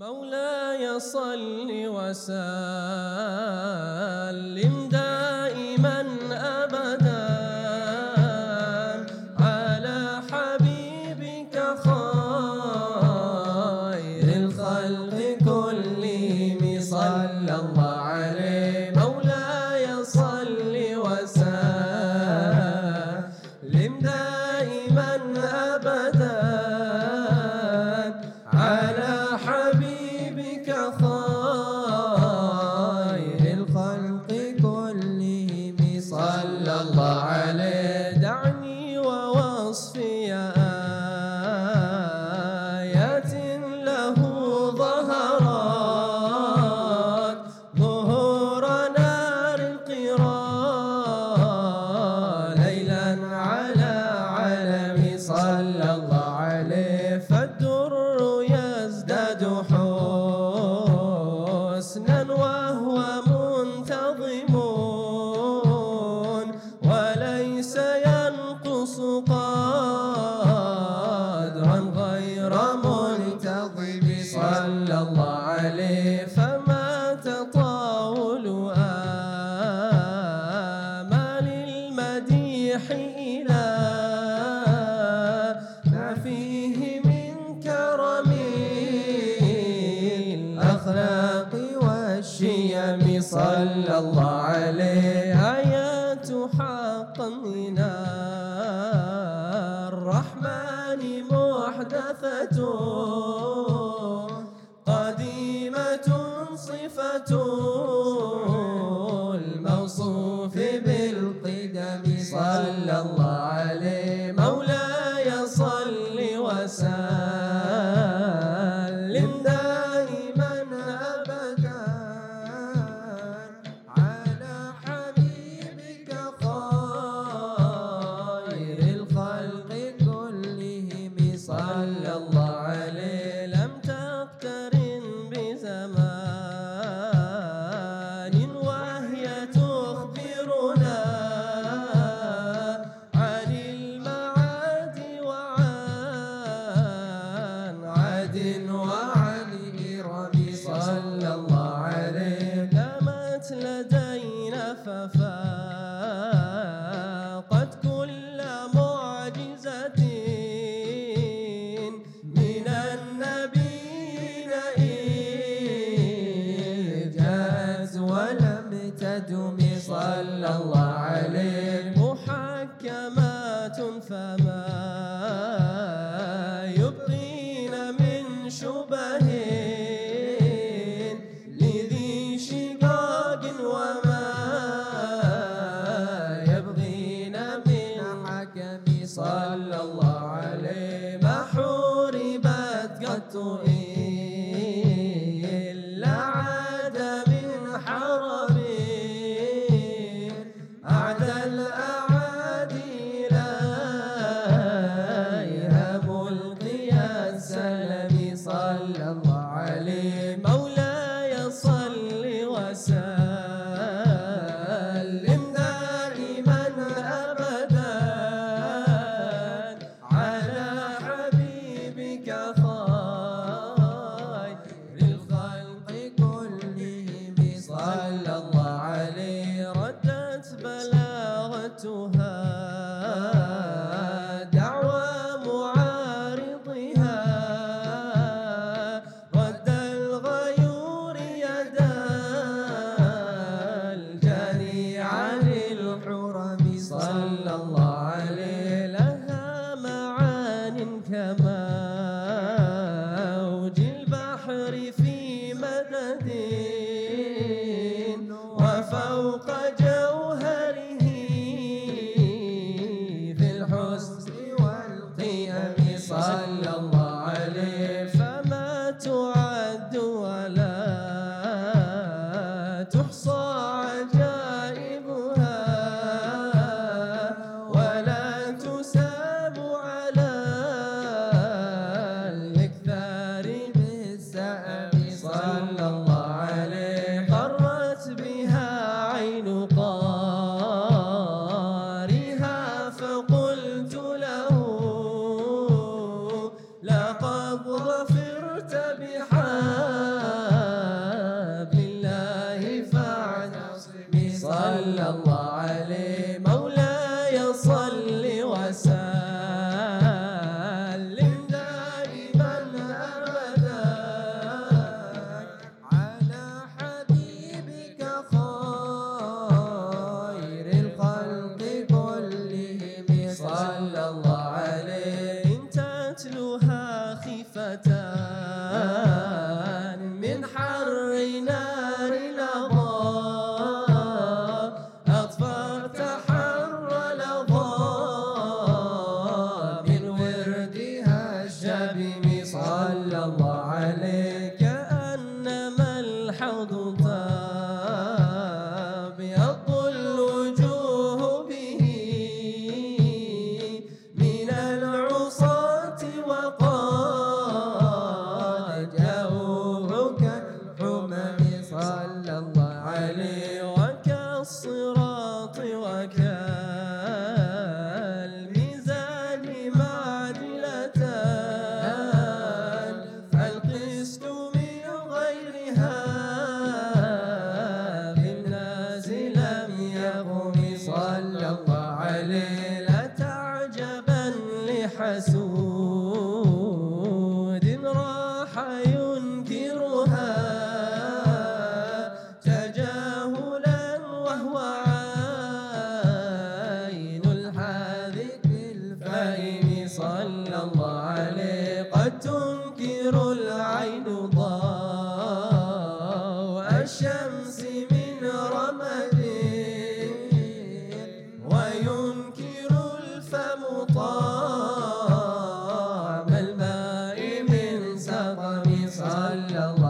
مولاي صل وسلم. دائما صلى الله عليه فالدر يزداد حسنا وهو منتظم وليس ينقص قدرا غير منتظم صلى الله عليه فما تطاول آمال المديح إلى فيه من كرم الأخلاق والشيم. صلى الله عليه. آيات حقا من الرحمن محدثة. كانت لدينا ففاقت كل معجزة من النبيين إذ جاءت ولم تدم صلى الله علي مولاي Namah slow. صلى الله عليه وكالصراط وكالصراط كالشمس من رمد وينكر الفم طعم الماء من سقم صلى الله